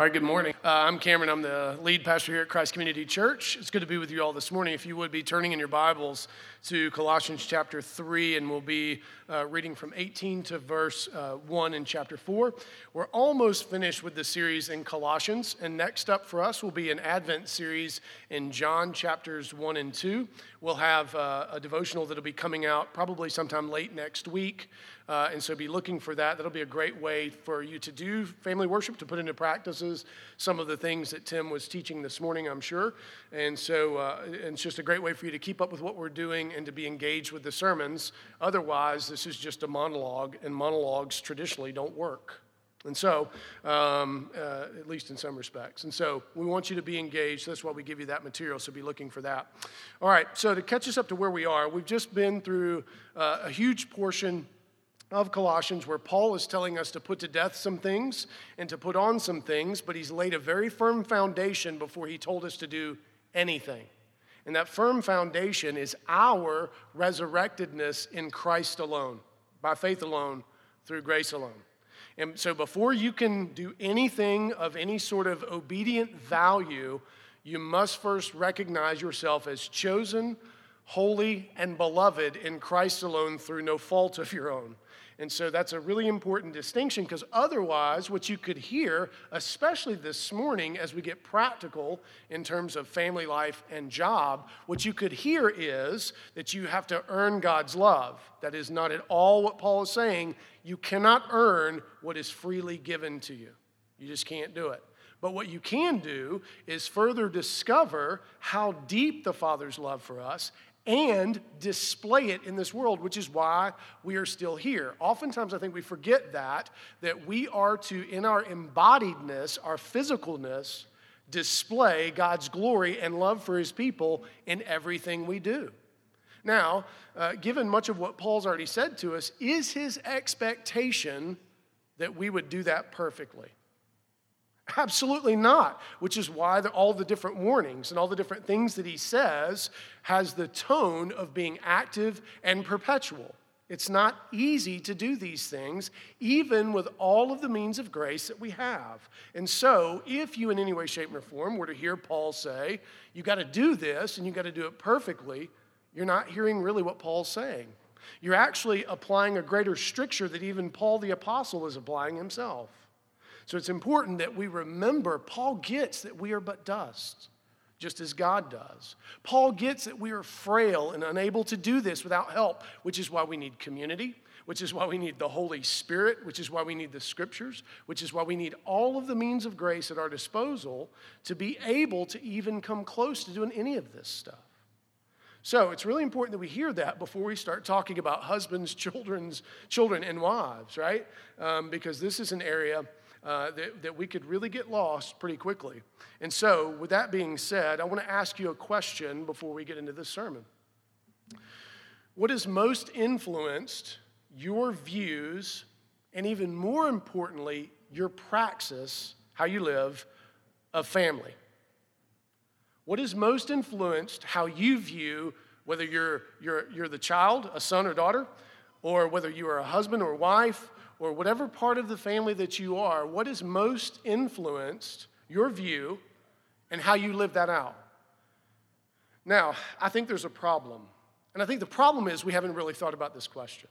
All right, good morning. Uh, I'm Cameron. I'm the lead pastor here at Christ Community Church. It's good to be with you all this morning. If you would be turning in your Bibles to Colossians chapter 3, and we'll be uh, reading from 18 to verse uh, 1 in chapter 4. We're almost finished with the series in Colossians, and next up for us will be an Advent series in John chapters 1 and 2. We'll have uh, a devotional that'll be coming out probably sometime late next week. Uh, and so be looking for that. That'll be a great way for you to do family worship, to put into practices some of the things that Tim was teaching this morning, I'm sure. And so uh, it's just a great way for you to keep up with what we're doing and to be engaged with the sermons. Otherwise, this is just a monologue, and monologues traditionally don't work. And so, um, uh, at least in some respects. And so, we want you to be engaged. That's why we give you that material, so be looking for that. All right, so to catch us up to where we are, we've just been through uh, a huge portion of Colossians where Paul is telling us to put to death some things and to put on some things, but he's laid a very firm foundation before he told us to do anything. And that firm foundation is our resurrectedness in Christ alone, by faith alone, through grace alone. And so before you can do anything of any sort of obedient value, you must first recognize yourself as chosen, holy, and beloved in Christ alone through no fault of your own. And so that's a really important distinction because otherwise, what you could hear, especially this morning as we get practical in terms of family life and job, what you could hear is that you have to earn God's love. That is not at all what Paul is saying. You cannot earn what is freely given to you, you just can't do it. But what you can do is further discover how deep the Father's love for us and display it in this world, which is why we are still here. Oftentimes, I think we forget that, that we are to, in our embodiedness, our physicalness, display God's glory and love for his people in everything we do. Now, uh, given much of what Paul's already said to us, is his expectation that we would do that perfectly? Absolutely not, which is why all the different warnings and all the different things that he says has the tone of being active and perpetual. It's not easy to do these things, even with all of the means of grace that we have. And so, if you in any way, shape, or form were to hear Paul say, you got to do this and you got to do it perfectly, you're not hearing really what Paul's saying. You're actually applying a greater stricture that even Paul the Apostle is applying himself. So it's important that we remember Paul gets that we are but dust, just as God does. Paul gets that we are frail and unable to do this without help, which is why we need community, which is why we need the Holy Spirit, which is why we need the scriptures, which is why we need all of the means of grace at our disposal to be able to even come close to doing any of this stuff. So it's really important that we hear that before we start talking about husbands, children's, children, and wives, right? Um, because this is an area uh, that, that we could really get lost pretty quickly. And so, with that being said, I want to ask you a question before we get into this sermon. What has most influenced your views, and even more importantly, your praxis, how you live, of family? What has most influenced how you view whether you're, you're, you're the child, a son or daughter, or whether you are a husband or wife, or whatever part of the family that you are, what has most influenced your view and how you live that out? Now, I think there's a problem. And I think the problem is we haven't really thought about this question.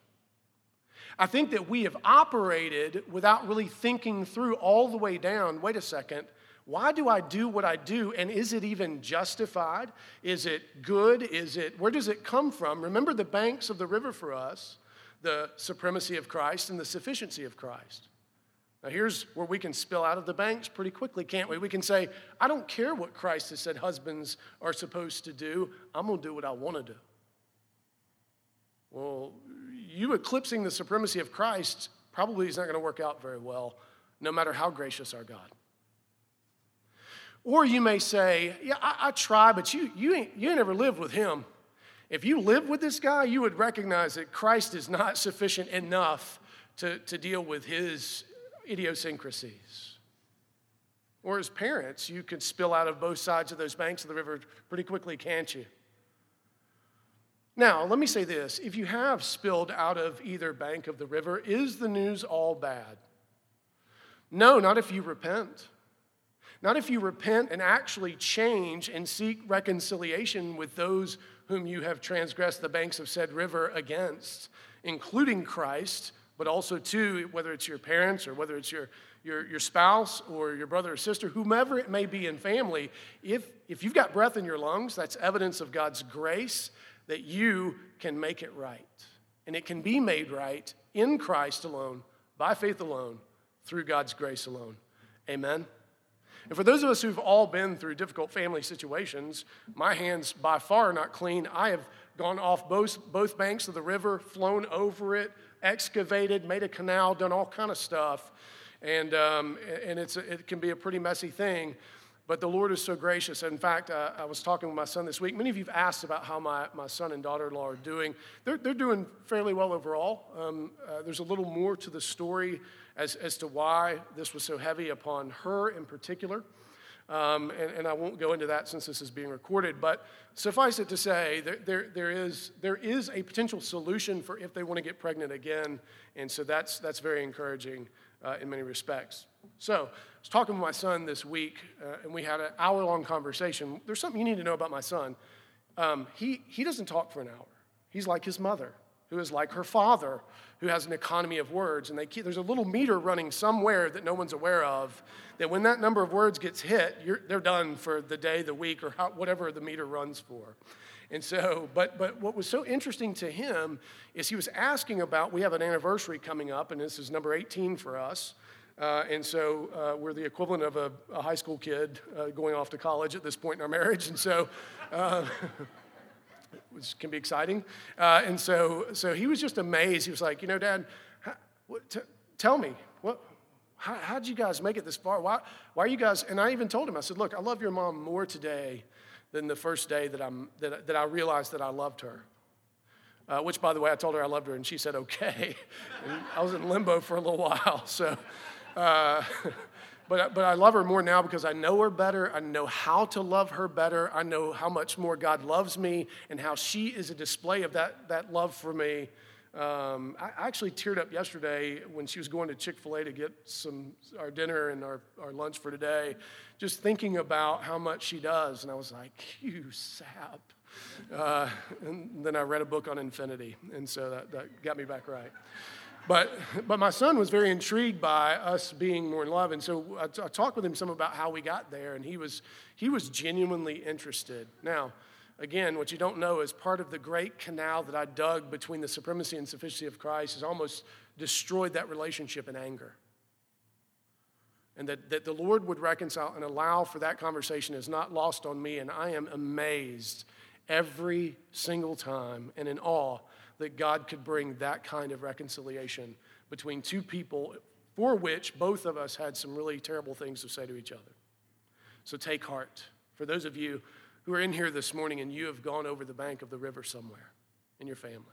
I think that we have operated without really thinking through all the way down wait a second, why do I do what I do? And is it even justified? Is it good? Is it, where does it come from? Remember the banks of the river for us the supremacy of Christ and the sufficiency of Christ. Now, here's where we can spill out of the banks pretty quickly, can't we? We can say, I don't care what Christ has said husbands are supposed to do, I'm going to do what I want to do. Well, you eclipsing the supremacy of Christ probably is not going to work out very well, no matter how gracious our God. Or you may say, Yeah, I, I try, but you, you, ain't, you ain't ever lived with him. If you live with this guy, you would recognize that Christ is not sufficient enough to, to deal with his idiosyncrasies. Or as parents, you could spill out of both sides of those banks of the river pretty quickly, can't you? Now, let me say this if you have spilled out of either bank of the river, is the news all bad? No, not if you repent. Not if you repent and actually change and seek reconciliation with those whom you have transgressed the banks of said river against, including Christ, but also, too, whether it's your parents or whether it's your, your, your spouse or your brother or sister, whomever it may be in family, if, if you've got breath in your lungs, that's evidence of God's grace that you can make it right. And it can be made right in Christ alone, by faith alone, through God's grace alone. Amen. And for those of us who've all been through difficult family situations, my hands by far are not clean. I have gone off both, both banks of the river, flown over it, excavated, made a canal, done all kind of stuff. And, um, and it's, it can be a pretty messy thing. But the Lord is so gracious. In fact, uh, I was talking with my son this week. Many of you have asked about how my, my son and daughter in law are doing. They're, they're doing fairly well overall. Um, uh, there's a little more to the story as, as to why this was so heavy upon her in particular. Um, and, and, I won't go into that since this is being recorded, but suffice it to say, there, there, there, is, there is a potential solution for if they want to get pregnant again, and so that's, that's very encouraging uh, in many respects. So, I was talking with my son this week, uh, and we had an hour long conversation. There's something you need to know about my son. Um, he, he doesn't talk for an hour, he's like his mother who is like her father, who has an economy of words. And they keep, there's a little meter running somewhere that no one's aware of, that when that number of words gets hit, they're done for the day, the week, or how, whatever the meter runs for. And so, but, but what was so interesting to him is he was asking about, we have an anniversary coming up, and this is number 18 for us. Uh, and so uh, we're the equivalent of a, a high school kid uh, going off to college at this point in our marriage. And so, uh, which can be exciting. Uh, and so, so he was just amazed. He was like, you know, Dad, how, what, t- tell me, what, how, how'd you guys make it this far? Why, why are you guys? And I even told him, I said, look, I love your mom more today than the first day that, I'm, that, that I realized that I loved her. Uh, which, by the way, I told her I loved her, and she said, okay. I was in limbo for a little while. So, uh, but, but I love her more now because I know her better. I know how to love her better. I know how much more God loves me and how she is a display of that, that love for me. Um, I actually teared up yesterday when she was going to Chick fil A to get some, our dinner and our, our lunch for today, just thinking about how much she does. And I was like, you sap. Uh, and then I read a book on infinity, and so that, that got me back right. But, but my son was very intrigued by us being more in love. And so I, t- I talked with him some about how we got there, and he was, he was genuinely interested. Now, again, what you don't know is part of the great canal that I dug between the supremacy and sufficiency of Christ has almost destroyed that relationship in anger. And that, that the Lord would reconcile and allow for that conversation is not lost on me. And I am amazed every single time and in awe that God could bring that kind of reconciliation between two people for which both of us had some really terrible things to say to each other. So take heart. For those of you who are in here this morning and you have gone over the bank of the river somewhere in your family,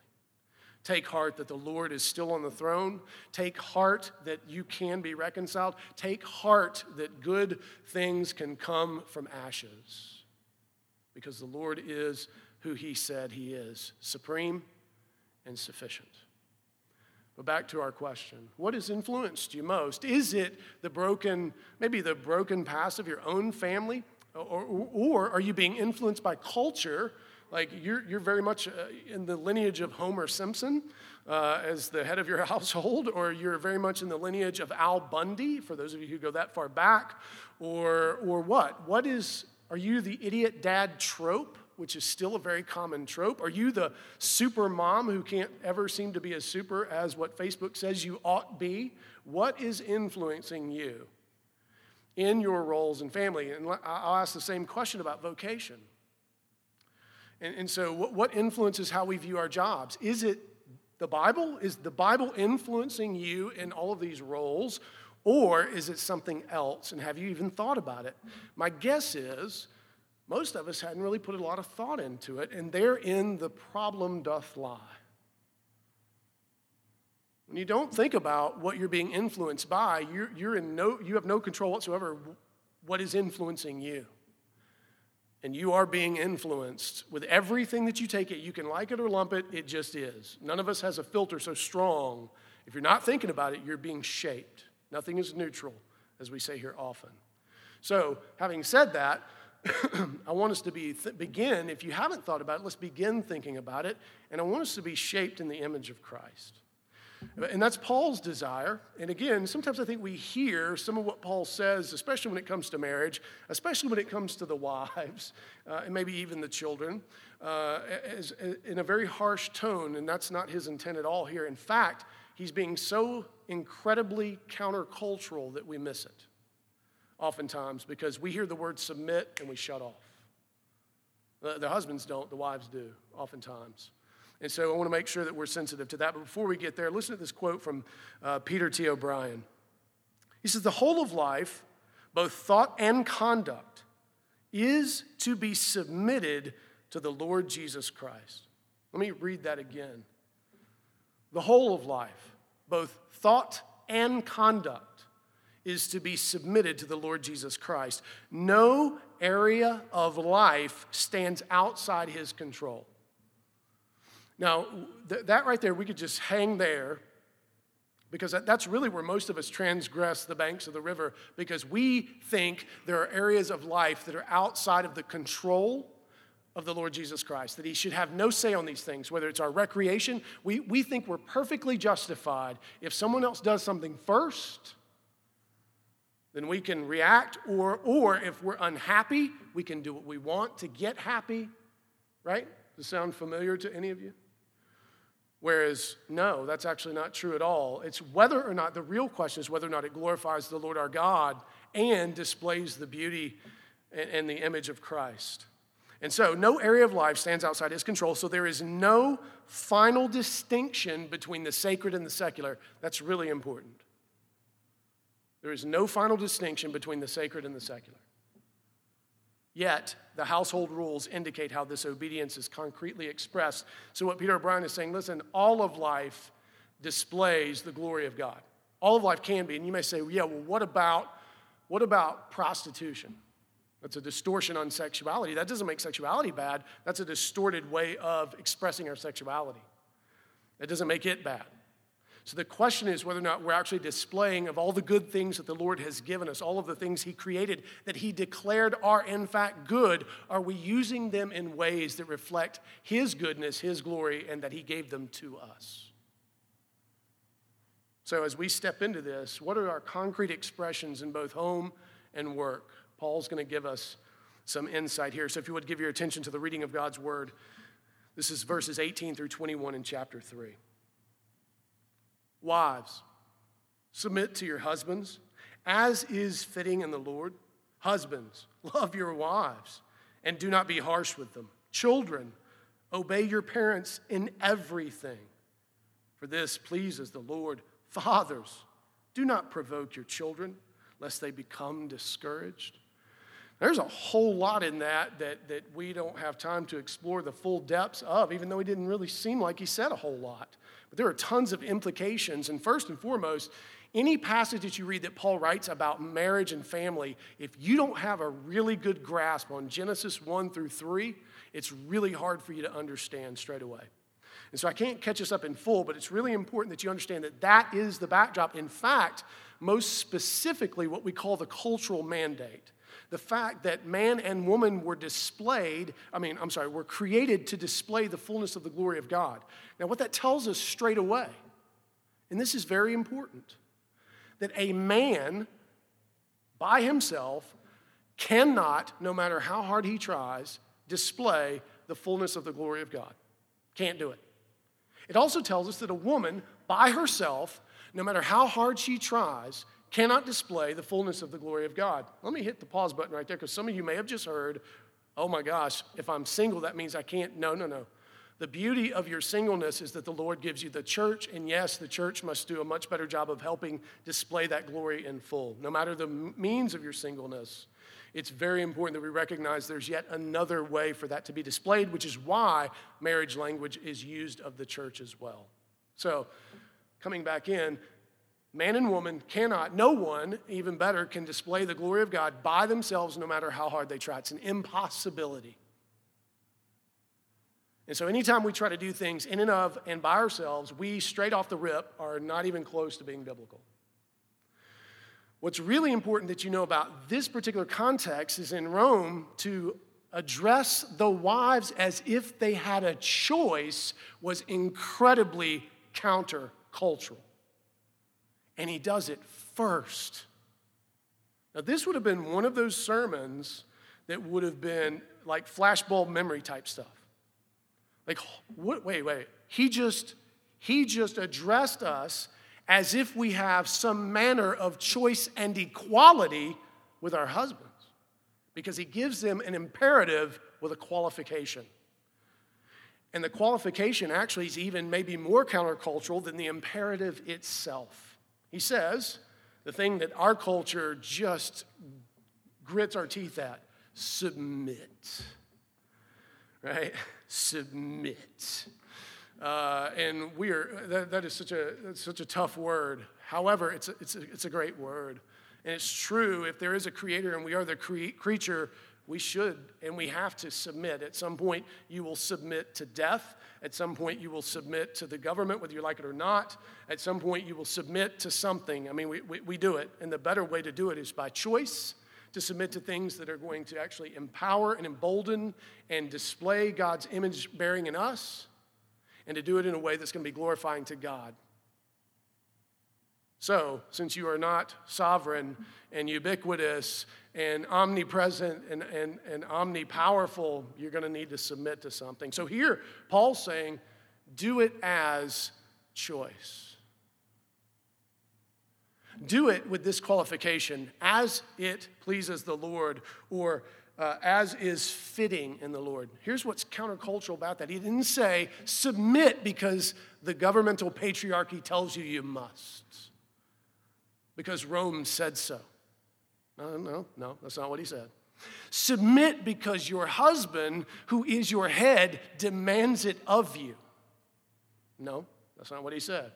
take heart that the Lord is still on the throne. Take heart that you can be reconciled. Take heart that good things can come from ashes because the Lord is who he said he is supreme and sufficient. But back to our question what has influenced you most? Is it the broken, maybe the broken past of your own family? Or, or, or are you being influenced by culture? Like you're, you're very much uh, in the lineage of Homer Simpson uh, as the head of your household, or you're very much in the lineage of Al Bundy, for those of you who go that far back, or, or what? What is, are you the idiot dad trope? Which is still a very common trope? Are you the super mom who can't ever seem to be as super as what Facebook says you ought be? What is influencing you in your roles and family? And I'll ask the same question about vocation. And, and so, what, what influences how we view our jobs? Is it the Bible? Is the Bible influencing you in all of these roles? Or is it something else? And have you even thought about it? My guess is most of us hadn't really put a lot of thought into it, and therein the problem doth lie. When you don't think about what you're being influenced by, you're, you're in no, you have no control whatsoever what is influencing you. And you are being influenced with everything that you take it. You can like it or lump it, it just is. None of us has a filter so strong. If you're not thinking about it, you're being shaped. Nothing is neutral, as we say here often. So, having said that, I want us to be th- begin, if you haven't thought about it, let's begin thinking about it. And I want us to be shaped in the image of Christ. And that's Paul's desire. And again, sometimes I think we hear some of what Paul says, especially when it comes to marriage, especially when it comes to the wives, uh, and maybe even the children, uh, as, as, in a very harsh tone. And that's not his intent at all here. In fact, he's being so incredibly countercultural that we miss it oftentimes because we hear the word submit and we shut off. The, the husbands don't, the wives do, oftentimes. And so I want to make sure that we're sensitive to that. But before we get there, listen to this quote from uh, Peter T. O'Brien. He says, The whole of life, both thought and conduct, is to be submitted to the Lord Jesus Christ. Let me read that again. The whole of life, both thought and conduct, is to be submitted to the Lord Jesus Christ. No area of life stands outside his control. Now, th- that right there, we could just hang there because that's really where most of us transgress the banks of the river because we think there are areas of life that are outside of the control of the Lord Jesus Christ, that he should have no say on these things, whether it's our recreation. We, we think we're perfectly justified if someone else does something first then we can react, or, or if we're unhappy, we can do what we want to get happy, right? Does sound familiar to any of you? Whereas, no, that's actually not true at all. It's whether or not, the real question is whether or not it glorifies the Lord our God and displays the beauty and, and the image of Christ. And so, no area of life stands outside his control, so there is no final distinction between the sacred and the secular. That's really important. There is no final distinction between the sacred and the secular. Yet, the household rules indicate how this obedience is concretely expressed. So, what Peter O'Brien is saying listen, all of life displays the glory of God. All of life can be. And you may say, well, yeah, well, what about, what about prostitution? That's a distortion on sexuality. That doesn't make sexuality bad. That's a distorted way of expressing our sexuality. That doesn't make it bad. So the question is whether or not we're actually displaying of all the good things that the Lord has given us, all of the things He created that He declared are in fact good, are we using them in ways that reflect His goodness, His glory, and that He gave them to us? So as we step into this, what are our concrete expressions in both home and work? Paul's going to give us some insight here. So if you would give your attention to the reading of God's word, this is verses 18 through 21 in chapter 3. Wives, submit to your husbands, as is fitting in the Lord. Husbands, love your wives and do not be harsh with them. Children, obey your parents in everything, for this pleases the Lord. Fathers, do not provoke your children, lest they become discouraged. There's a whole lot in that, that that we don't have time to explore the full depths of, even though he didn't really seem like he said a whole lot. But there are tons of implications. And first and foremost, any passage that you read that Paul writes about marriage and family, if you don't have a really good grasp on Genesis 1 through 3, it's really hard for you to understand straight away. And so I can't catch us up in full, but it's really important that you understand that that is the backdrop. In fact, most specifically, what we call the cultural mandate the fact that man and woman were displayed, I mean, I'm sorry, were created to display the fullness of the glory of God. Now, what that tells us straight away, and this is very important, that a man by himself cannot, no matter how hard he tries, display the fullness of the glory of God. Can't do it. It also tells us that a woman by herself, no matter how hard she tries, cannot display the fullness of the glory of God. Let me hit the pause button right there because some of you may have just heard, oh my gosh, if I'm single, that means I can't. No, no, no. The beauty of your singleness is that the Lord gives you the church, and yes, the church must do a much better job of helping display that glory in full. No matter the means of your singleness, it's very important that we recognize there's yet another way for that to be displayed, which is why marriage language is used of the church as well. So, coming back in, Man and woman cannot, no one, even better, can display the glory of God by themselves no matter how hard they try. It's an impossibility. And so, anytime we try to do things in and of and by ourselves, we straight off the rip are not even close to being biblical. What's really important that you know about this particular context is in Rome to address the wives as if they had a choice was incredibly countercultural. And he does it first. Now, this would have been one of those sermons that would have been like flashbulb memory type stuff. Like, what, wait, wait. He just, he just addressed us as if we have some manner of choice and equality with our husbands because he gives them an imperative with a qualification. And the qualification actually is even maybe more countercultural than the imperative itself. He says, the thing that our culture just grits our teeth at submit. Right? Submit. Uh, and we are, that, that is such a, such a tough word. However, it's a, it's, a, it's a great word. And it's true, if there is a creator and we are the cre- creature, we should and we have to submit. At some point, you will submit to death. At some point, you will submit to the government, whether you like it or not. At some point, you will submit to something. I mean, we, we, we do it. And the better way to do it is by choice to submit to things that are going to actually empower and embolden and display God's image bearing in us and to do it in a way that's going to be glorifying to God. So, since you are not sovereign and ubiquitous and omnipresent and, and, and omnipowerful, you're going to need to submit to something. So, here, Paul's saying, do it as choice. Do it with this qualification as it pleases the Lord or uh, as is fitting in the Lord. Here's what's countercultural about that. He didn't say submit because the governmental patriarchy tells you you must, because Rome said so. No, no, no, that's not what he said. Submit because your husband, who is your head, demands it of you. No, that's not what he said.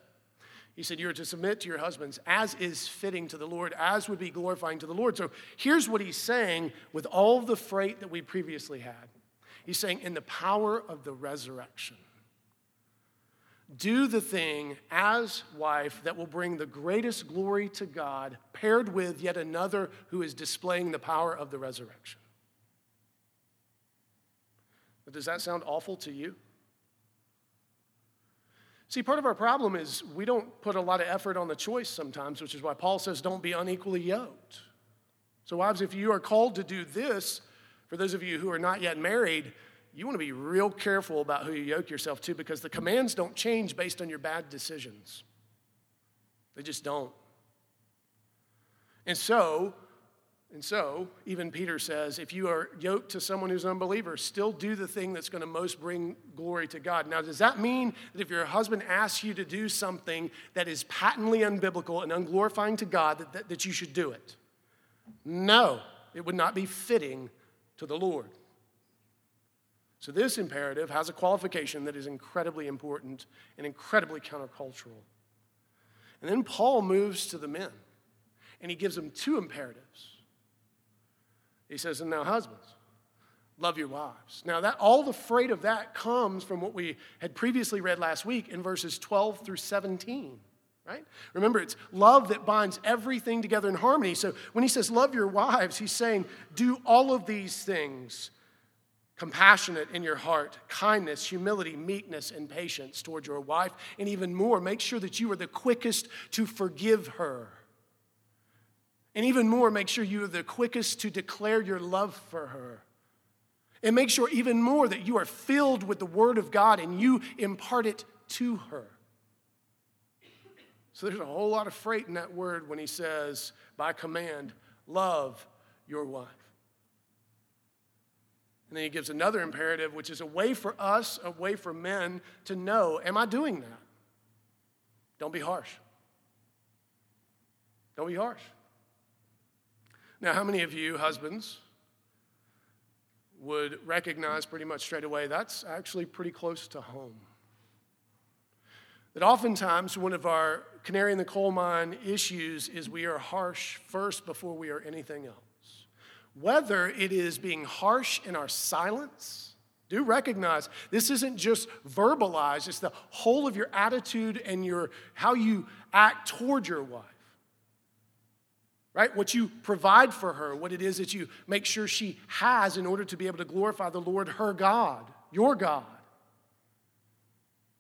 He said, You're to submit to your husbands as is fitting to the Lord, as would be glorifying to the Lord. So here's what he's saying with all the freight that we previously had. He's saying, In the power of the resurrection, do the thing as wife that will bring the greatest glory to God, paired with yet another who is displaying the power of the resurrection. But does that sound awful to you? See, part of our problem is we don't put a lot of effort on the choice sometimes, which is why Paul says, don't be unequally yoked. So, wives, if you are called to do this, for those of you who are not yet married, you want to be real careful about who you yoke yourself to because the commands don't change based on your bad decisions. They just don't. And so, and so, even Peter says, if you are yoked to someone who's an unbeliever, still do the thing that's going to most bring glory to God. Now, does that mean that if your husband asks you to do something that is patently unbiblical and unglorifying to God, that, that, that you should do it? No, it would not be fitting to the Lord. So, this imperative has a qualification that is incredibly important and incredibly countercultural. And then Paul moves to the men, and he gives them two imperatives. He says, and now husbands, love your wives. Now that all the freight of that comes from what we had previously read last week in verses 12 through 17. Right? Remember, it's love that binds everything together in harmony. So when he says love your wives, he's saying do all of these things compassionate in your heart, kindness, humility, meekness, and patience toward your wife. And even more, make sure that you are the quickest to forgive her and even more, make sure you are the quickest to declare your love for her. And make sure even more that you are filled with the Word of God and you impart it to her. So there's a whole lot of freight in that word when he says, by command, love your wife. And then he gives another imperative, which is a way for us, a way for men to know, am I doing that? Don't be harsh. Don't be harsh. Now, how many of you, husbands, would recognize pretty much straight away that's actually pretty close to home? That oftentimes one of our canary in the coal mine issues is we are harsh first before we are anything else. Whether it is being harsh in our silence, do recognize this isn't just verbalized, it's the whole of your attitude and your how you act toward your wife. right? What you provide for her, what it is that you make sure she has in order to be able to glorify the Lord, her God, your God.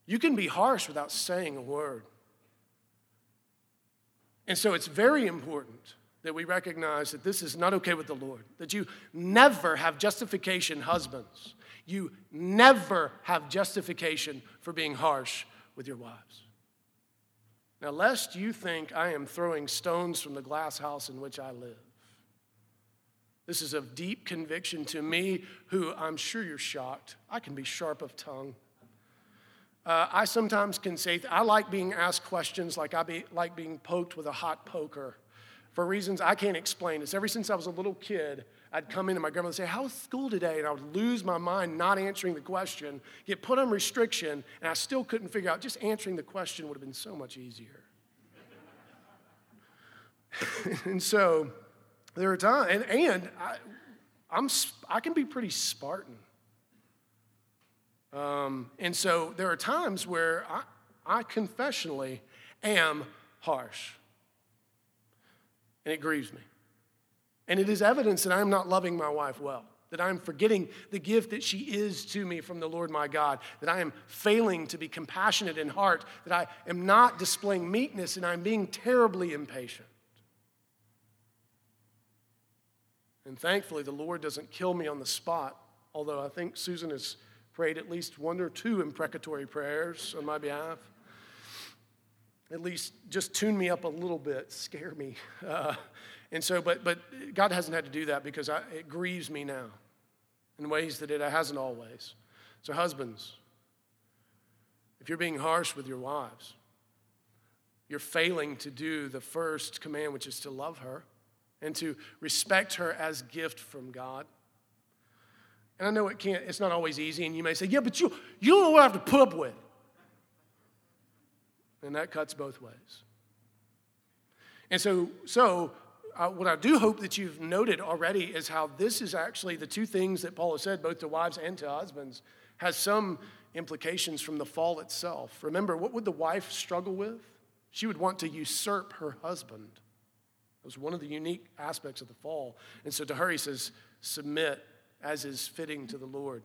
You can be harsh without saying a word. And so it's very important that we recognize that this is not okay with the Lord, that you never have justification, husbands. You never have justification for being harsh with your wives. Now, lest you think I am throwing stones from the glass house in which I live. This is of deep conviction to me, who I'm sure you're shocked. I can be sharp of tongue. Uh, I sometimes can say, I like being asked questions like I be, like being poked with a hot poker for reasons I can't explain. It's ever since I was a little kid, I'd come in and my grandmother would say, How was school today? And I would lose my mind not answering the question, get put on restriction, and I still couldn't figure out. Just answering the question would have been so much easier. and so there are times, and, and I, I'm, I can be pretty Spartan. Um, and so there are times where I, I confessionally am harsh. And it grieves me. And it is evidence that I am not loving my wife well, that I am forgetting the gift that she is to me from the Lord my God, that I am failing to be compassionate in heart, that I am not displaying meekness and I'm being terribly impatient. And thankfully, the Lord doesn't kill me on the spot, although I think Susan has prayed at least one or two imprecatory prayers on my behalf. At least just tune me up a little bit, scare me. Uh, and so, but, but God hasn't had to do that because I, it grieves me now in ways that it hasn't always. So, husbands, if you're being harsh with your wives, you're failing to do the first command, which is to love her and to respect her as gift from God. And I know it can't, it's not always easy, and you may say, yeah, but you, you don't know what I have to put up with. And that cuts both ways. And so, so uh, what I do hope that you've noted already is how this is actually the two things that Paul has said, both to wives and to husbands, has some implications from the fall itself. Remember, what would the wife struggle with? She would want to usurp her husband. It was one of the unique aspects of the fall. And so to her, he says, submit as is fitting to the Lord.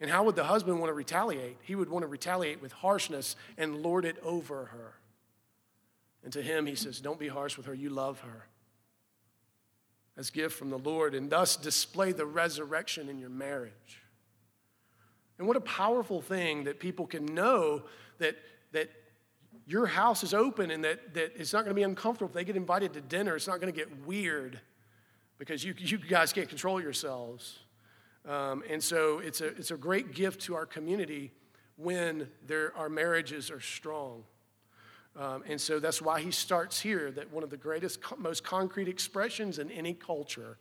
And how would the husband want to retaliate? He would want to retaliate with harshness and lord it over her. And to him, he says, Don't be harsh with her. You love her as gift from the Lord and thus display the resurrection in your marriage. And what a powerful thing that people can know that, that your house is open and that, that it's not going to be uncomfortable. If they get invited to dinner, it's not going to get weird because you, you guys can't control yourselves. Um, and so it's a, it's a great gift to our community when there, our marriages are strong. Um, and so that's why he starts here that one of the greatest, most concrete expressions in any culture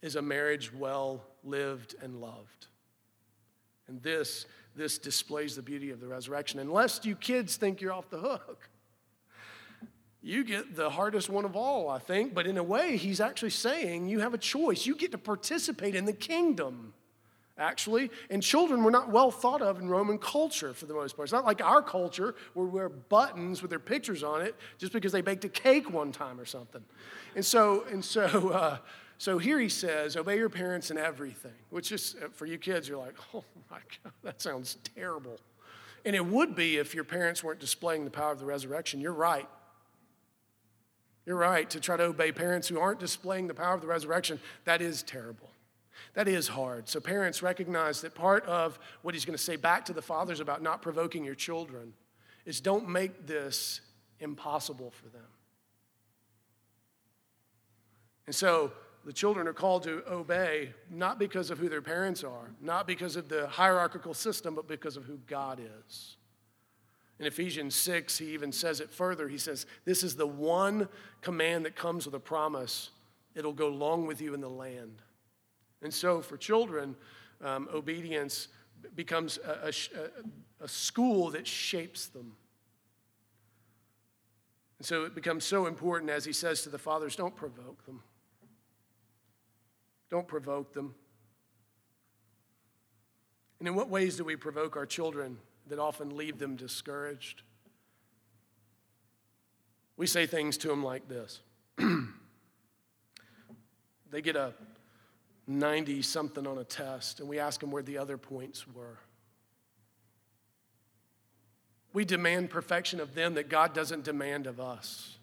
is a marriage well lived and loved. And this, this displays the beauty of the resurrection. Unless you kids think you're off the hook, you get the hardest one of all, I think. But in a way, he's actually saying you have a choice. You get to participate in the kingdom actually. And children were not well thought of in Roman culture for the most part. It's not like our culture where we wear buttons with their pictures on it just because they baked a cake one time or something. And so, and so, uh, so here he says, obey your parents in everything, which is, uh, for you kids, you're like, oh my God, that sounds terrible. And it would be if your parents weren't displaying the power of the resurrection. You're right. You're right to try to obey parents who aren't displaying the power of the resurrection. That is terrible. That is hard. So, parents recognize that part of what he's going to say back to the fathers about not provoking your children is don't make this impossible for them. And so, the children are called to obey not because of who their parents are, not because of the hierarchical system, but because of who God is. In Ephesians 6, he even says it further. He says, This is the one command that comes with a promise. It'll go long with you in the land. And so for children, um, obedience becomes a, a, a school that shapes them. And so it becomes so important as he says to the fathers don't provoke them. Don't provoke them. And in what ways do we provoke our children that often leave them discouraged? We say things to them like this they get a 90 something on a test, and we ask them where the other points were. We demand perfection of them that God doesn't demand of us.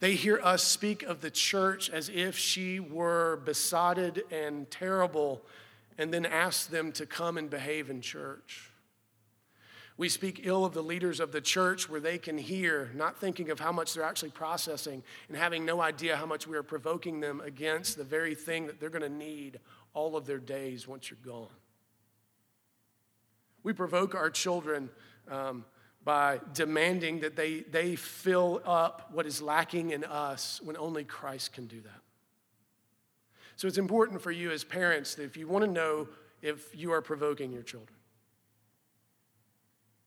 They hear us speak of the church as if she were besotted and terrible, and then ask them to come and behave in church. We speak ill of the leaders of the church where they can hear, not thinking of how much they're actually processing and having no idea how much we are provoking them against the very thing that they're going to need all of their days once you're gone. We provoke our children um, by demanding that they, they fill up what is lacking in us when only Christ can do that. So it's important for you as parents that if you want to know if you are provoking your children,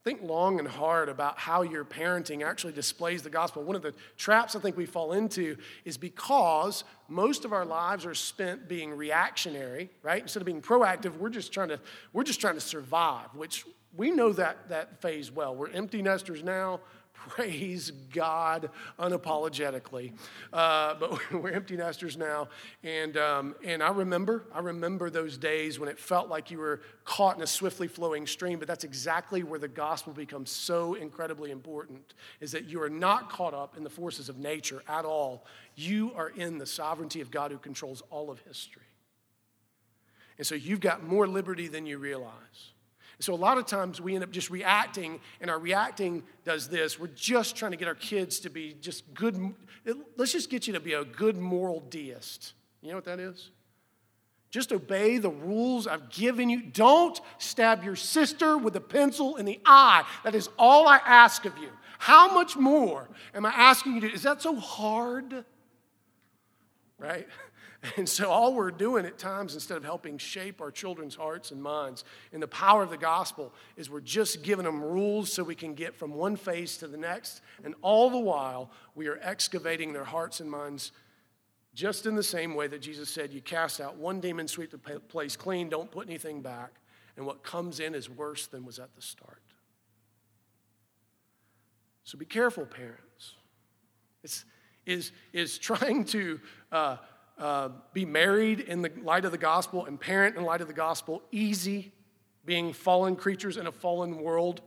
think long and hard about how your parenting actually displays the gospel. One of the traps I think we fall into is because most of our lives are spent being reactionary, right? Instead of being proactive, we're just trying to we're just trying to survive, which we know that that phase well. We're empty nesters now. Praise God unapologetically. Uh, but we're empty nesters now. And, um, and I remember, I remember those days when it felt like you were caught in a swiftly flowing stream, but that's exactly where the gospel becomes so incredibly important, is that you are not caught up in the forces of nature at all. You are in the sovereignty of God who controls all of history. And so you've got more liberty than you realize. So a lot of times we end up just reacting, and our reacting does this. We're just trying to get our kids to be just good. Let's just get you to be a good moral deist. You know what that is? Just obey the rules I've given you. Don't stab your sister with a pencil in the eye. That is all I ask of you. How much more am I asking you to? Is that so hard? Right? And so, all we're doing at times, instead of helping shape our children's hearts and minds in the power of the gospel, is we're just giving them rules so we can get from one phase to the next. And all the while, we are excavating their hearts and minds just in the same way that Jesus said, You cast out one demon, sweep the place clean, don't put anything back. And what comes in is worse than was at the start. So be careful, parents. It's, is, is trying to. Uh, uh, be married in the light of the gospel and parent in light of the gospel easy, being fallen creatures in a fallen world?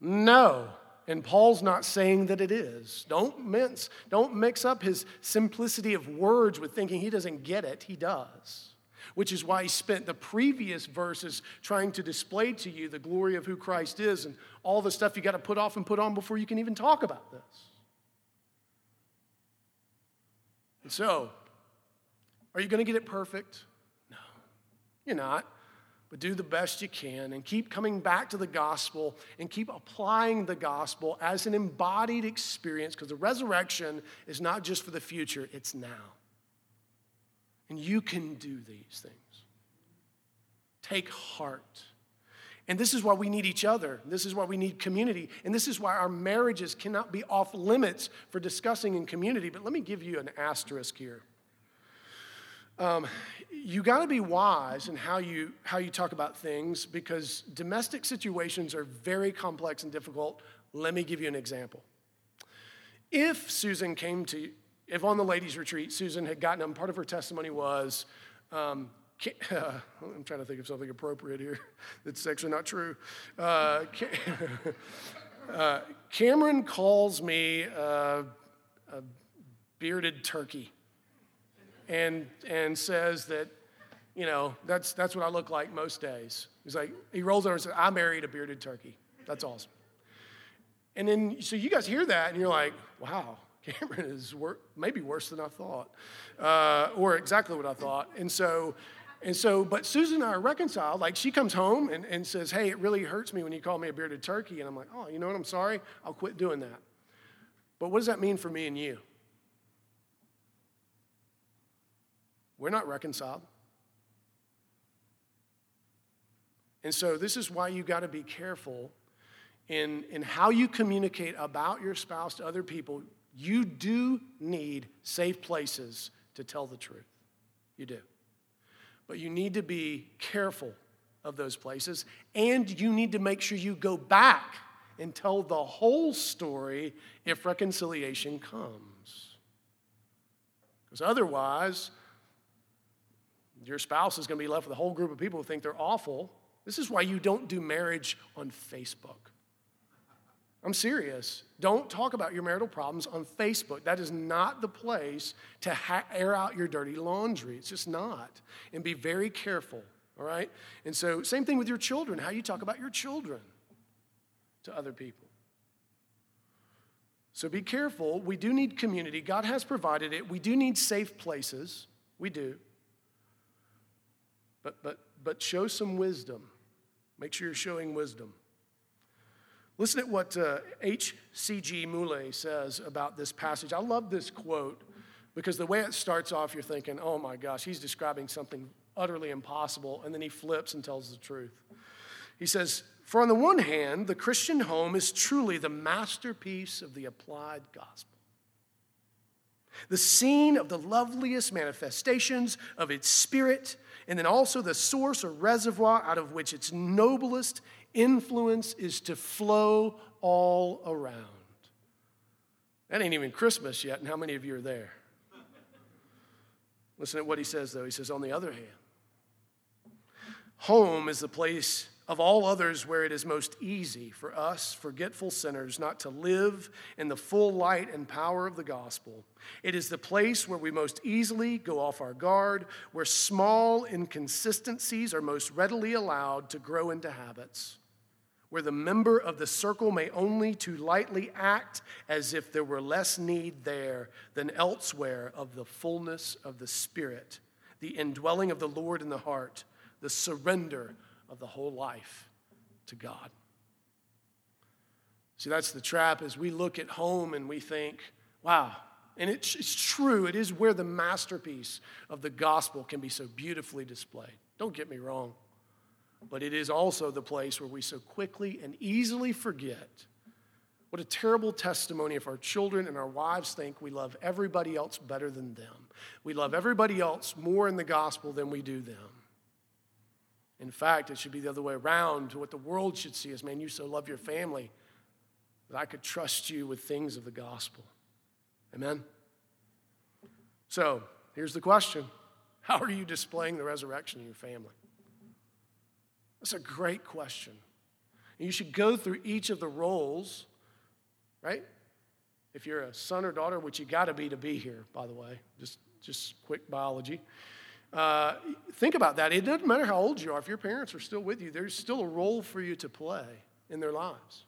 No. And Paul's not saying that it is. Don't mince, don't mix up his simplicity of words with thinking he doesn't get it. He does. Which is why he spent the previous verses trying to display to you the glory of who Christ is and all the stuff you got to put off and put on before you can even talk about this. And so, are you going to get it perfect? No, you're not. But do the best you can and keep coming back to the gospel and keep applying the gospel as an embodied experience because the resurrection is not just for the future, it's now. And you can do these things. Take heart. And this is why we need each other. This is why we need community. And this is why our marriages cannot be off limits for discussing in community. But let me give you an asterisk here. Um, you got to be wise in how you how you talk about things because domestic situations are very complex and difficult. Let me give you an example. If Susan came to, if on the ladies' retreat Susan had gotten up, part of her testimony was, um, uh, I'm trying to think of something appropriate here that's actually not true. Uh, uh, Cameron calls me a bearded turkey and, and says that, you know, that's, that's what I look like most days. He's like, he rolls over and says, I married a bearded turkey. That's awesome. And then, so you guys hear that and you're like, wow, Cameron is wor- maybe worse than I thought, uh, or exactly what I thought. And so, and so, but Susan and I are reconciled. Like she comes home and, and says, hey, it really hurts me when you call me a bearded turkey. And I'm like, oh, you know what? I'm sorry. I'll quit doing that. But what does that mean for me and you? We're not reconciled. And so, this is why you got to be careful in, in how you communicate about your spouse to other people. You do need safe places to tell the truth. You do. But you need to be careful of those places, and you need to make sure you go back and tell the whole story if reconciliation comes. Because otherwise, your spouse is going to be left with a whole group of people who think they're awful. This is why you don't do marriage on Facebook. I'm serious. Don't talk about your marital problems on Facebook. That is not the place to ha- air out your dirty laundry. It's just not. And be very careful, all right? And so, same thing with your children, how you talk about your children to other people. So be careful. We do need community. God has provided it. We do need safe places. We do. But, but, but show some wisdom. Make sure you're showing wisdom. Listen at what uh, H.C.G. Moule says about this passage. I love this quote because the way it starts off, you're thinking, oh my gosh, he's describing something utterly impossible. And then he flips and tells the truth. He says, For on the one hand, the Christian home is truly the masterpiece of the applied gospel, the scene of the loveliest manifestations of its spirit, and then also the source or reservoir out of which its noblest influence is to flow all around. That ain't even Christmas yet, and how many of you are there? Listen to what he says, though. He says, on the other hand, home is the place of all others where it is most easy for us, forgetful sinners, not to live in the full light and power of the gospel. It is the place where we most easily go off our guard, where small inconsistencies are most readily allowed to grow into habits where the member of the circle may only too lightly act as if there were less need there than elsewhere of the fullness of the Spirit, the indwelling of the Lord in the heart, the surrender of the whole life to God. See, that's the trap as we look at home and we think, wow, and it's, it's true, it is where the masterpiece of the gospel can be so beautifully displayed. Don't get me wrong but it is also the place where we so quickly and easily forget. What a terrible testimony if our children and our wives think we love everybody else better than them. We love everybody else more in the gospel than we do them. In fact, it should be the other way around. What the world should see is man, you so love your family that I could trust you with things of the gospel. Amen? So, here's the question How are you displaying the resurrection in your family? That's a great question. And you should go through each of the roles, right? If you're a son or daughter, which you got to be to be here, by the way, just, just quick biology. Uh, think about that. It doesn't matter how old you are, if your parents are still with you, there's still a role for you to play in their lives.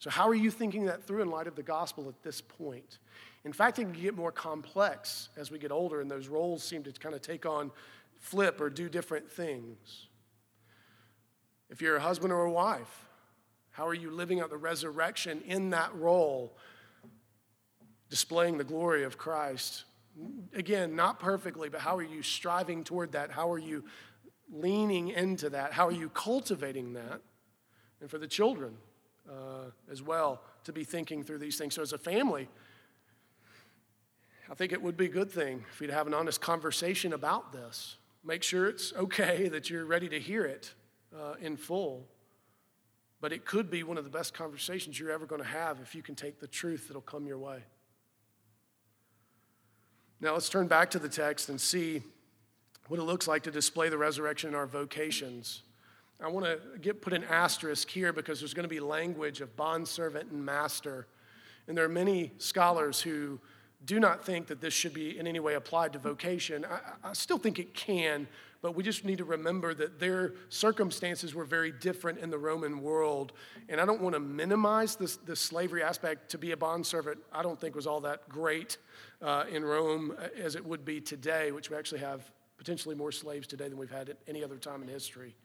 So, how are you thinking that through in light of the gospel at this point? In fact, it can get more complex as we get older, and those roles seem to kind of take on, flip, or do different things. If you're a husband or a wife, how are you living out the resurrection in that role, displaying the glory of Christ? Again, not perfectly, but how are you striving toward that? How are you leaning into that? How are you cultivating that? And for the children uh, as well, to be thinking through these things. So, as a family, I think it would be a good thing for you to have an honest conversation about this. Make sure it's okay that you're ready to hear it uh, in full. But it could be one of the best conversations you're ever going to have if you can take the truth that'll come your way. Now let's turn back to the text and see what it looks like to display the resurrection in our vocations. I want to get put an asterisk here because there's going to be language of bondservant and master. And there are many scholars who do not think that this should be in any way applied to vocation. I, I still think it can, but we just need to remember that their circumstances were very different in the Roman world. And I don't want to minimize this, this slavery aspect. To be a bondservant, I don't think was all that great uh, in Rome as it would be today, which we actually have potentially more slaves today than we've had at any other time in history.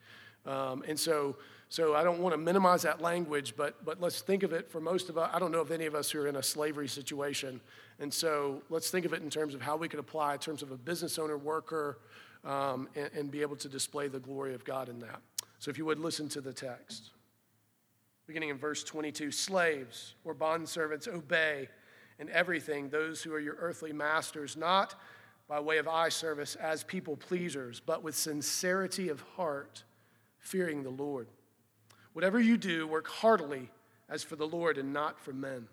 Um, and so, so I don't want to minimize that language, but, but let's think of it for most of us. I don't know of any of us who are in a slavery situation. And so let's think of it in terms of how we could apply in terms of a business owner, worker, um, and, and be able to display the glory of God in that. So if you would listen to the text. Beginning in verse 22 Slaves or bondservants, obey in everything those who are your earthly masters, not by way of eye service as people pleasers, but with sincerity of heart, fearing the Lord. Whatever you do, work heartily as for the Lord and not for men,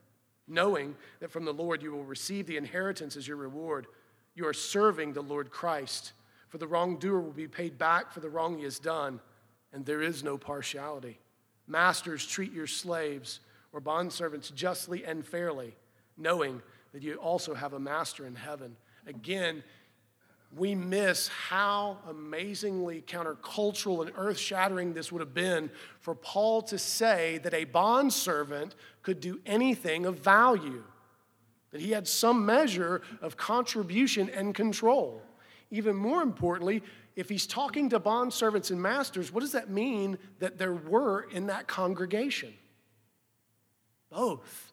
knowing that from the Lord you will receive the inheritance as your reward. you are serving the Lord Christ. For the wrongdoer will be paid back for the wrong he has done, and there is no partiality. Masters, treat your slaves or bondservants justly and fairly, knowing that you also have a master in heaven. Again, we miss how amazingly countercultural and earth shattering this would have been for Paul to say that a bondservant could do anything of value, that he had some measure of contribution and control. Even more importantly, if he's talking to bondservants and masters, what does that mean that there were in that congregation? Both.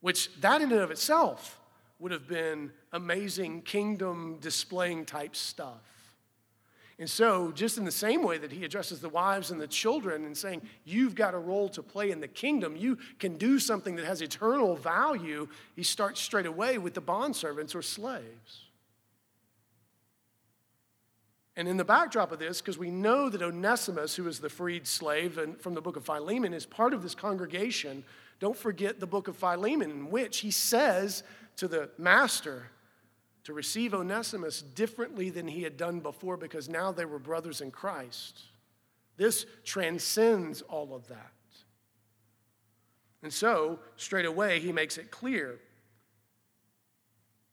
Which, that in and of itself, would have been amazing kingdom displaying type stuff. And so, just in the same way that he addresses the wives and the children and saying, You've got a role to play in the kingdom, you can do something that has eternal value, he starts straight away with the bondservants or slaves. And in the backdrop of this, because we know that Onesimus, who is the freed slave and from the book of Philemon, is part of this congregation, don't forget the book of Philemon, in which he says to the master to receive Onesimus differently than he had done before because now they were brothers in Christ. This transcends all of that. And so, straight away, he makes it clear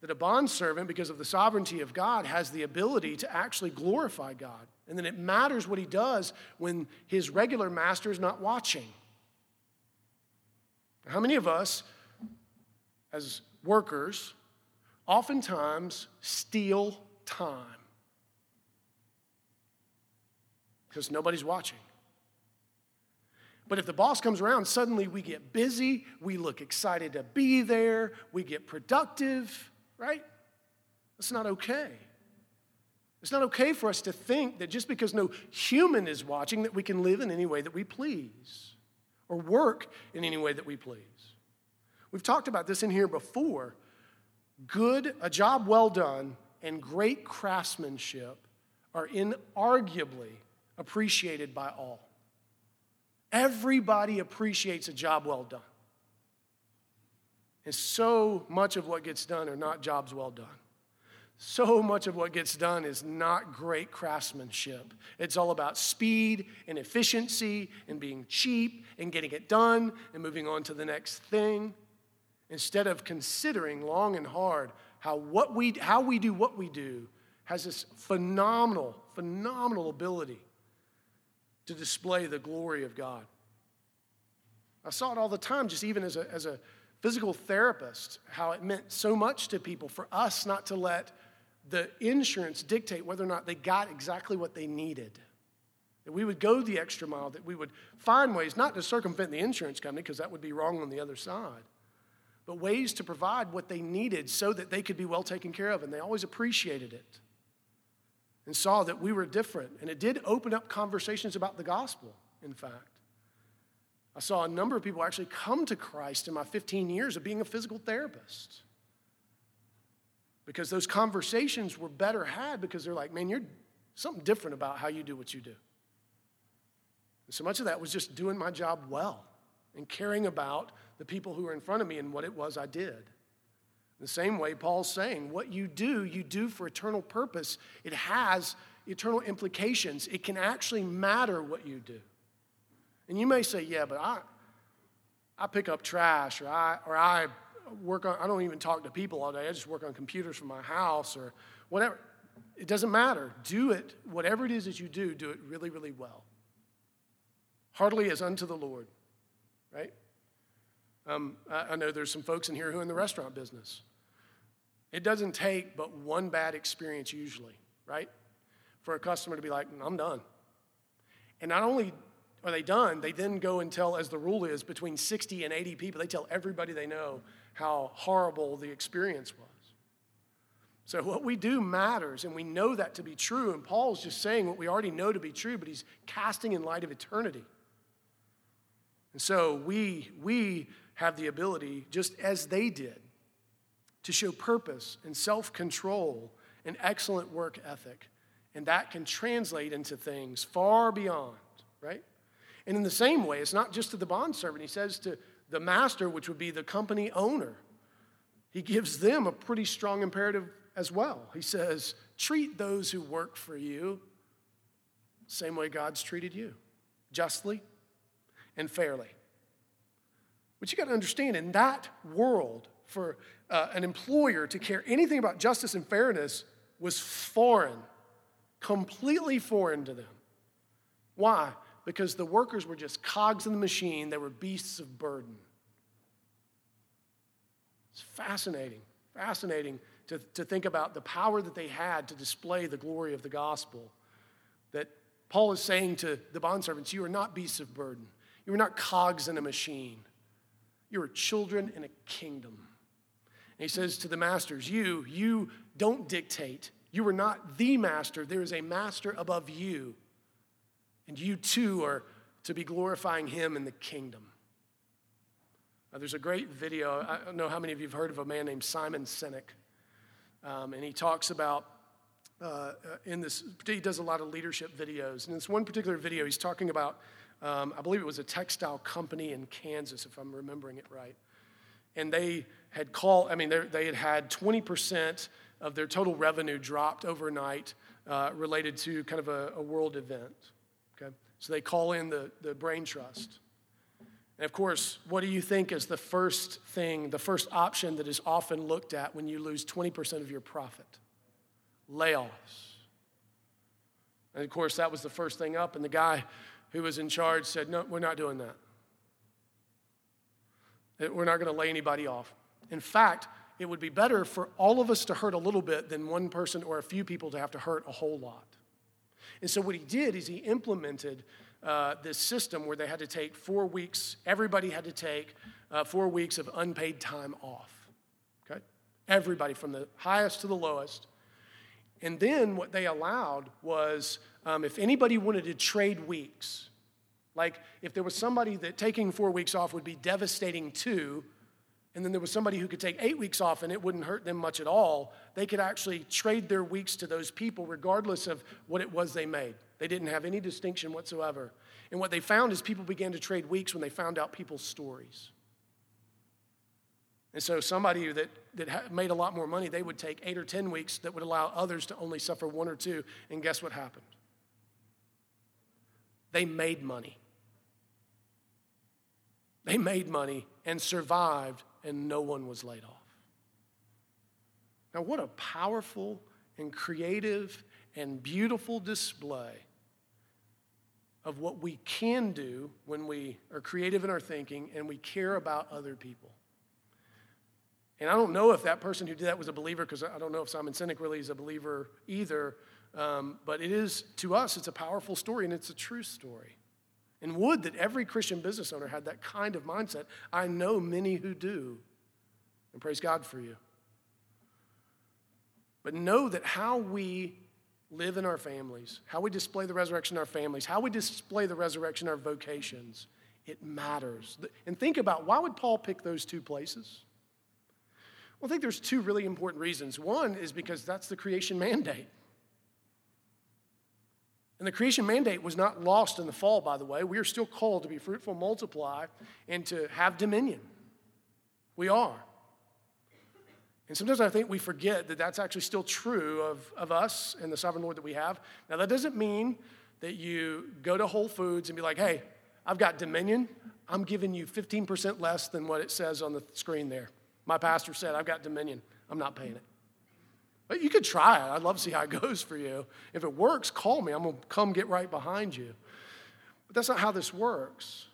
that a bondservant, because of the sovereignty of God, has the ability to actually glorify God. And then it matters what he does when his regular master is not watching. How many of us, as workers oftentimes steal time because nobody's watching. But if the boss comes around, suddenly we get busy, we look excited to be there, we get productive, right? That's not okay. It's not okay for us to think that just because no human is watching that we can live in any way that we please or work in any way that we please. We've talked about this in here before. Good, a job well done, and great craftsmanship are inarguably appreciated by all. Everybody appreciates a job well done. And so much of what gets done are not jobs well done. So much of what gets done is not great craftsmanship. It's all about speed and efficiency and being cheap and getting it done and moving on to the next thing instead of considering long and hard how, what we, how we do what we do has this phenomenal, phenomenal ability to display the glory of God. I saw it all the time, just even as a, as a physical therapist, how it meant so much to people for us not to let the insurance dictate whether or not they got exactly what they needed. That we would go the extra mile, that we would find ways not to circumvent the insurance company, because that would be wrong on the other side, but ways to provide what they needed so that they could be well taken care of. And they always appreciated it and saw that we were different. And it did open up conversations about the gospel, in fact. I saw a number of people actually come to Christ in my 15 years of being a physical therapist. Because those conversations were better had because they're like, man, you're something different about how you do what you do. And so much of that was just doing my job well and caring about the people who were in front of me and what it was I did. The same way Paul's saying, what you do, you do for eternal purpose. It has eternal implications. It can actually matter what you do. And you may say, yeah, but I, I pick up trash or I, or I work on, I don't even talk to people all day. I just work on computers from my house or whatever. It doesn't matter. Do it, whatever it is that you do, do it really, really well. Heartily as unto the Lord, right? Um, I, I know there's some folks in here who are in the restaurant business. It doesn't take but one bad experience usually, right? For a customer to be like, I'm done. And not only are they done, they then go and tell, as the rule is, between 60 and 80 people, they tell everybody they know how horrible the experience was. So, what we do matters, and we know that to be true. And Paul's just saying what we already know to be true, but he's casting in light of eternity. And so, we, we have the ability, just as they did, to show purpose and self control and excellent work ethic. And that can translate into things far beyond, right? And in the same way, it's not just to the bondservant, he says to the master, which would be the company owner. He gives them a pretty strong imperative as well. He says, treat those who work for you same way God's treated you, justly and fairly. But you got to understand, in that world, for uh, an employer to care anything about justice and fairness was foreign, completely foreign to them. Why? Because the workers were just cogs in the machine, they were beasts of burden. It's fascinating, fascinating to, to think about the power that they had to display the glory of the gospel. That Paul is saying to the bondservants, You are not beasts of burden, you are not cogs in a machine, you are children in a kingdom. And he says to the masters, You, you don't dictate. You are not the master. There is a master above you. And you too are to be glorifying him in the kingdom. Now, there's a great video. I don't know how many of you have heard of a man named Simon Sinek. Um, and he talks about, uh, uh in this, he does a lot of leadership videos. And in this one particular video, he's talking about, um, I believe it was a textile company in Kansas, if I'm remembering it right. And they had called, I mean, they had had 20% of their total revenue dropped overnight uh, related to kind of a, a, world event. Okay? So they call in the, the brain trust. And of course, what do you think is the first thing, the first option that is often looked at when you lose 20% of your profit? Layoffs. And of course, that was the first thing up. And the guy who was in charge said, No, we're not doing that. We're not going to lay anybody off. In fact, it would be better for all of us to hurt a little bit than one person or a few people to have to hurt a whole lot. And so, what he did is he implemented uh, this system where they had to take four weeks, everybody had to take uh, four weeks of unpaid time off. Okay? Everybody from the highest to the lowest. And then what they allowed was um, if anybody wanted to trade weeks, like if there was somebody that taking four weeks off would be devastating to, and then there was somebody who could take eight weeks off and it wouldn't hurt them much at all, they could actually trade their weeks to those people regardless of what it was they made. They didn't have any distinction whatsoever. And what they found is people began to trade weeks when they found out people's stories. And so somebody that, that made a lot more money, they would take eight or 10 weeks that would allow others to only suffer one or two. And guess what happened? They made money. They made money and survived and no one was laid off. Now, what a powerful and creative and beautiful display of what we can do when we are creative in our thinking and we care about other people. And I don't know if that person who did that was a believer, because I don't know if Simon Sinek really is a believer either. Um, but it is, to us, it's a powerful story and it's a true story. And would that every Christian business owner had that kind of mindset. I know many who do. And praise God for you. But know that how we live in our families, how we display the resurrection in our families, how we display the resurrection in our vocations, it matters. And think about why would Paul pick those two places? Well, I think there's two really important reasons. One is because that's the creation mandate. And the creation mandate was not lost in the fall, by the way. We are still called to be fruitful, multiply, and to have dominion. We are. And sometimes I think we forget that that's actually still true of, of us and the sovereign Lord that we have. Now, that doesn't mean that you go to Whole Foods and be like, hey, I've got dominion. I'm giving you 15% less than what it says on the screen there. My pastor said, I've got dominion. I'm not paying it. You could try it. I'd love to see how it goes for you. If it works, call me. I'm going to come get right behind you. But that's not how this works.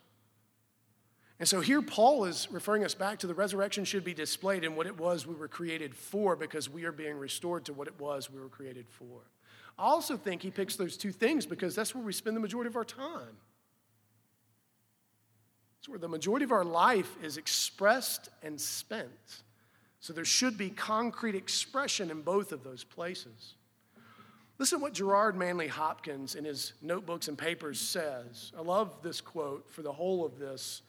And so here Paul is referring us back to the resurrection should be displayed in what it was we were created for because we are being restored to what it was we were created for. I also think he picks those two things because that's where we spend the majority of our time. It's where the majority of our life is expressed and spent. So there should be concrete expression in both of those places. Listen to what Gerard Manley Hopkins in his notebooks and papers says. I love this quote for the whole of this.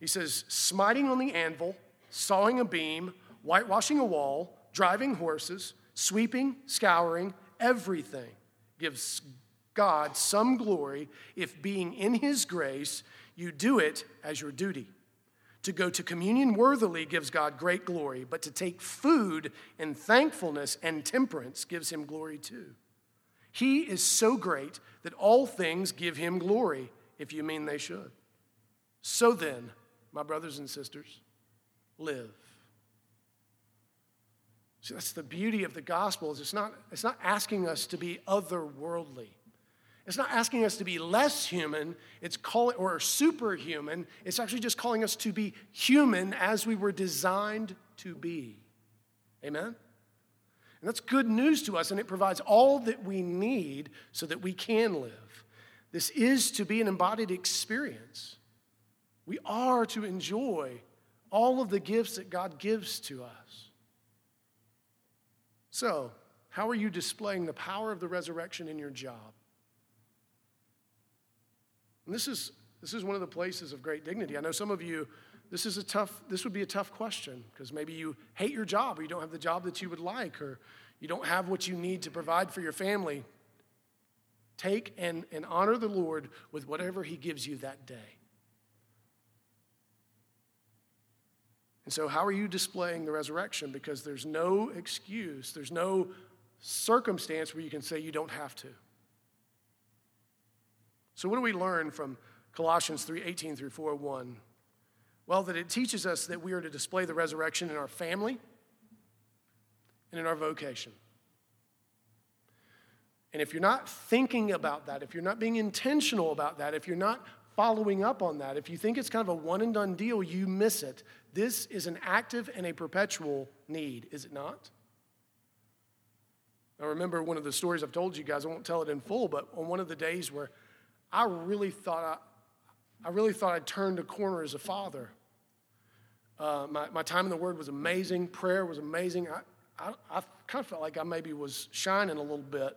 He says, Smiting on the anvil, sawing a beam, whitewashing a wall, driving horses, sweeping, scouring, everything gives God some glory if being in His grace, you do it as your duty. To go to communion worthily gives God great glory, but to take food in thankfulness and temperance gives him glory too. He is so great that all things give him glory, if you mean they should. So then, my brothers and sisters, live. See, that's the beauty of the gospel is it's not, it's not asking us to be otherworldly. It's not asking us to be less human, it's calling or superhuman. It's actually just calling us to be human as we were designed to be. Amen? And that's good news to us, and it provides all that we need so that we can live. This is to be an embodied experience. We are to enjoy all of the gifts that God gives to us. So, how are you displaying the power of the resurrection in your job? And this is, this is one of the places of great dignity. I know some of you, this is a tough, this would be a tough question because maybe you hate your job or you don't have the job that you would like or you don't have what you need to provide for your family. Take and, and honor the Lord with whatever He gives you that day. And so, how are you displaying the resurrection? Because there's no excuse, there's no circumstance where you can say you don't have to. So, what do we learn from Colossians 3 18 through 4 1? Well, that it teaches us that we are to display the resurrection in our family and in our vocation. And if you're not thinking about that, if you're not being intentional about that, if you're not following up on that, if you think it's kind of a one and done deal, you miss it. This is an active and a perpetual need, is it not? I remember one of the stories I've told you guys, I won't tell it in full, but on one of the days where I really thought I, I really thought I'd turned a corner as a father. Uh, my, my time in the Word was amazing. Prayer was amazing. I, I, I kind of felt like I maybe was shining a little bit.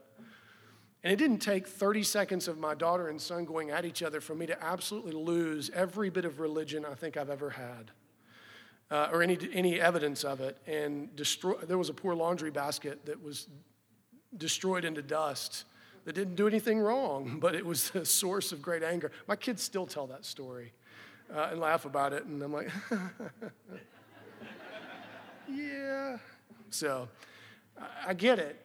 And it didn't take 30 seconds of my daughter and son going at each other for me to absolutely lose every bit of religion I think I've ever had. Uh, or any, any evidence of it. And destroy, there was a poor laundry basket that was destroyed into dust that didn't do anything wrong, but it was a source of great anger. My kids still tell that story uh, and laugh about it, and I'm like, yeah. So I get it.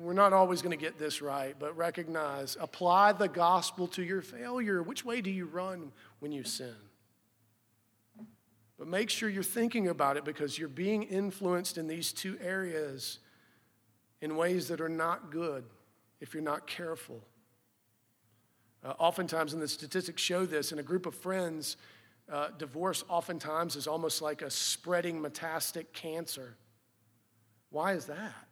We're not always going to get this right, but recognize, apply the gospel to your failure. Which way do you run when you sin? But make sure you're thinking about it because you're being influenced in these two areas in ways that are not good if you're not careful. Uh, oftentimes, and the statistics show this, in a group of friends, uh, divorce oftentimes is almost like a spreading metastatic cancer. Why is that?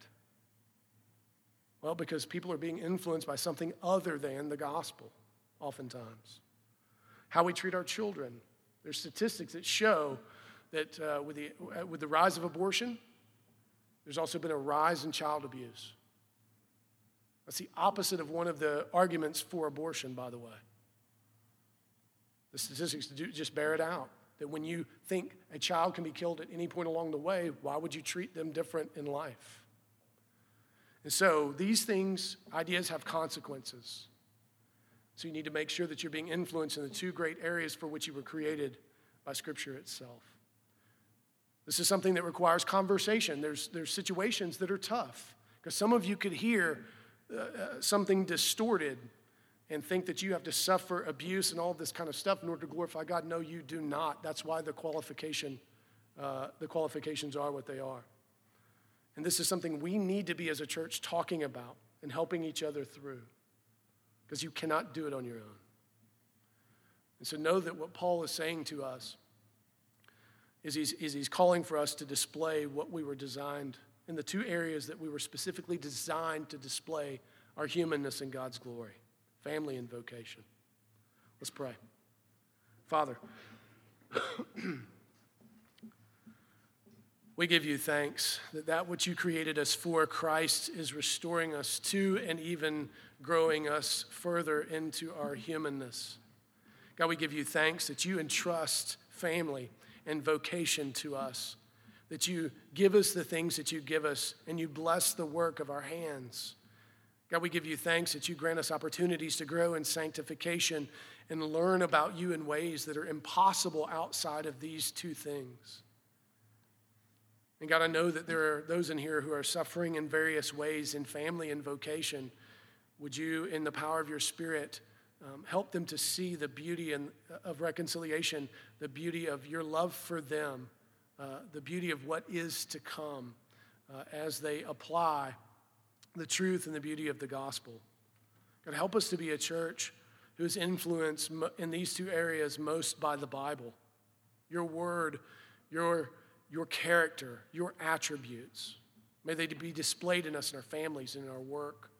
Well, because people are being influenced by something other than the gospel, oftentimes. How we treat our children. There's statistics that show that uh, with, the, uh, with the rise of abortion, there's also been a rise in child abuse. That's the opposite of one of the arguments for abortion, by the way. The statistics just bear it out that when you think a child can be killed at any point along the way, why would you treat them different in life? And so these things, ideas have consequences. So you need to make sure that you're being influenced in the two great areas for which you were created by Scripture itself. This is something that requires conversation. There's, there's situations that are tough because some of you could hear uh, uh, something distorted and think that you have to suffer abuse and all this kind of stuff in order to glorify God. No, you do not. That's why the qualification, uh, the qualifications are what they are. And this is something we need to be as a church talking about and helping each other through, because you cannot do it on your own. And so know that what Paul is saying to us is he's, is he's calling for us to display what we were designed in the two areas that we were specifically designed to display our humanness in God's glory family and vocation. Let's pray. Father, we give you thanks that that which you created us for, Christ is restoring us to and even growing us further into our humanness. God, we give you thanks that you entrust family and vocation to us that you give us the things that you give us and you bless the work of our hands. God, we give you thanks that you grant us opportunities to grow in sanctification and learn about you in ways that are impossible outside of these two things. And God, I know that there are those in here who are suffering in various ways in family and vocation. Would you, in the power of your Spirit, um, help them to see the beauty in, of reconciliation, the beauty of your love for them, uh, the beauty of what is to come uh, as they apply the truth and the beauty of the gospel. God, help us to be a church who is influenced in these two areas most by the Bible your word, your, your character, your attributes. May they be displayed in us in our families and in our work.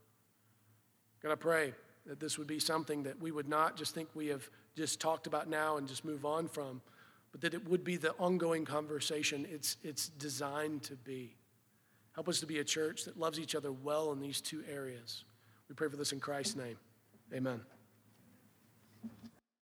God, I pray that this would be something that we would not just think we have just talked about now and just move on from, but that it would be the ongoing conversation it's, it's designed to be. Help us to be a church that loves each other well in these two areas. We pray for this in Christ's name. Amen.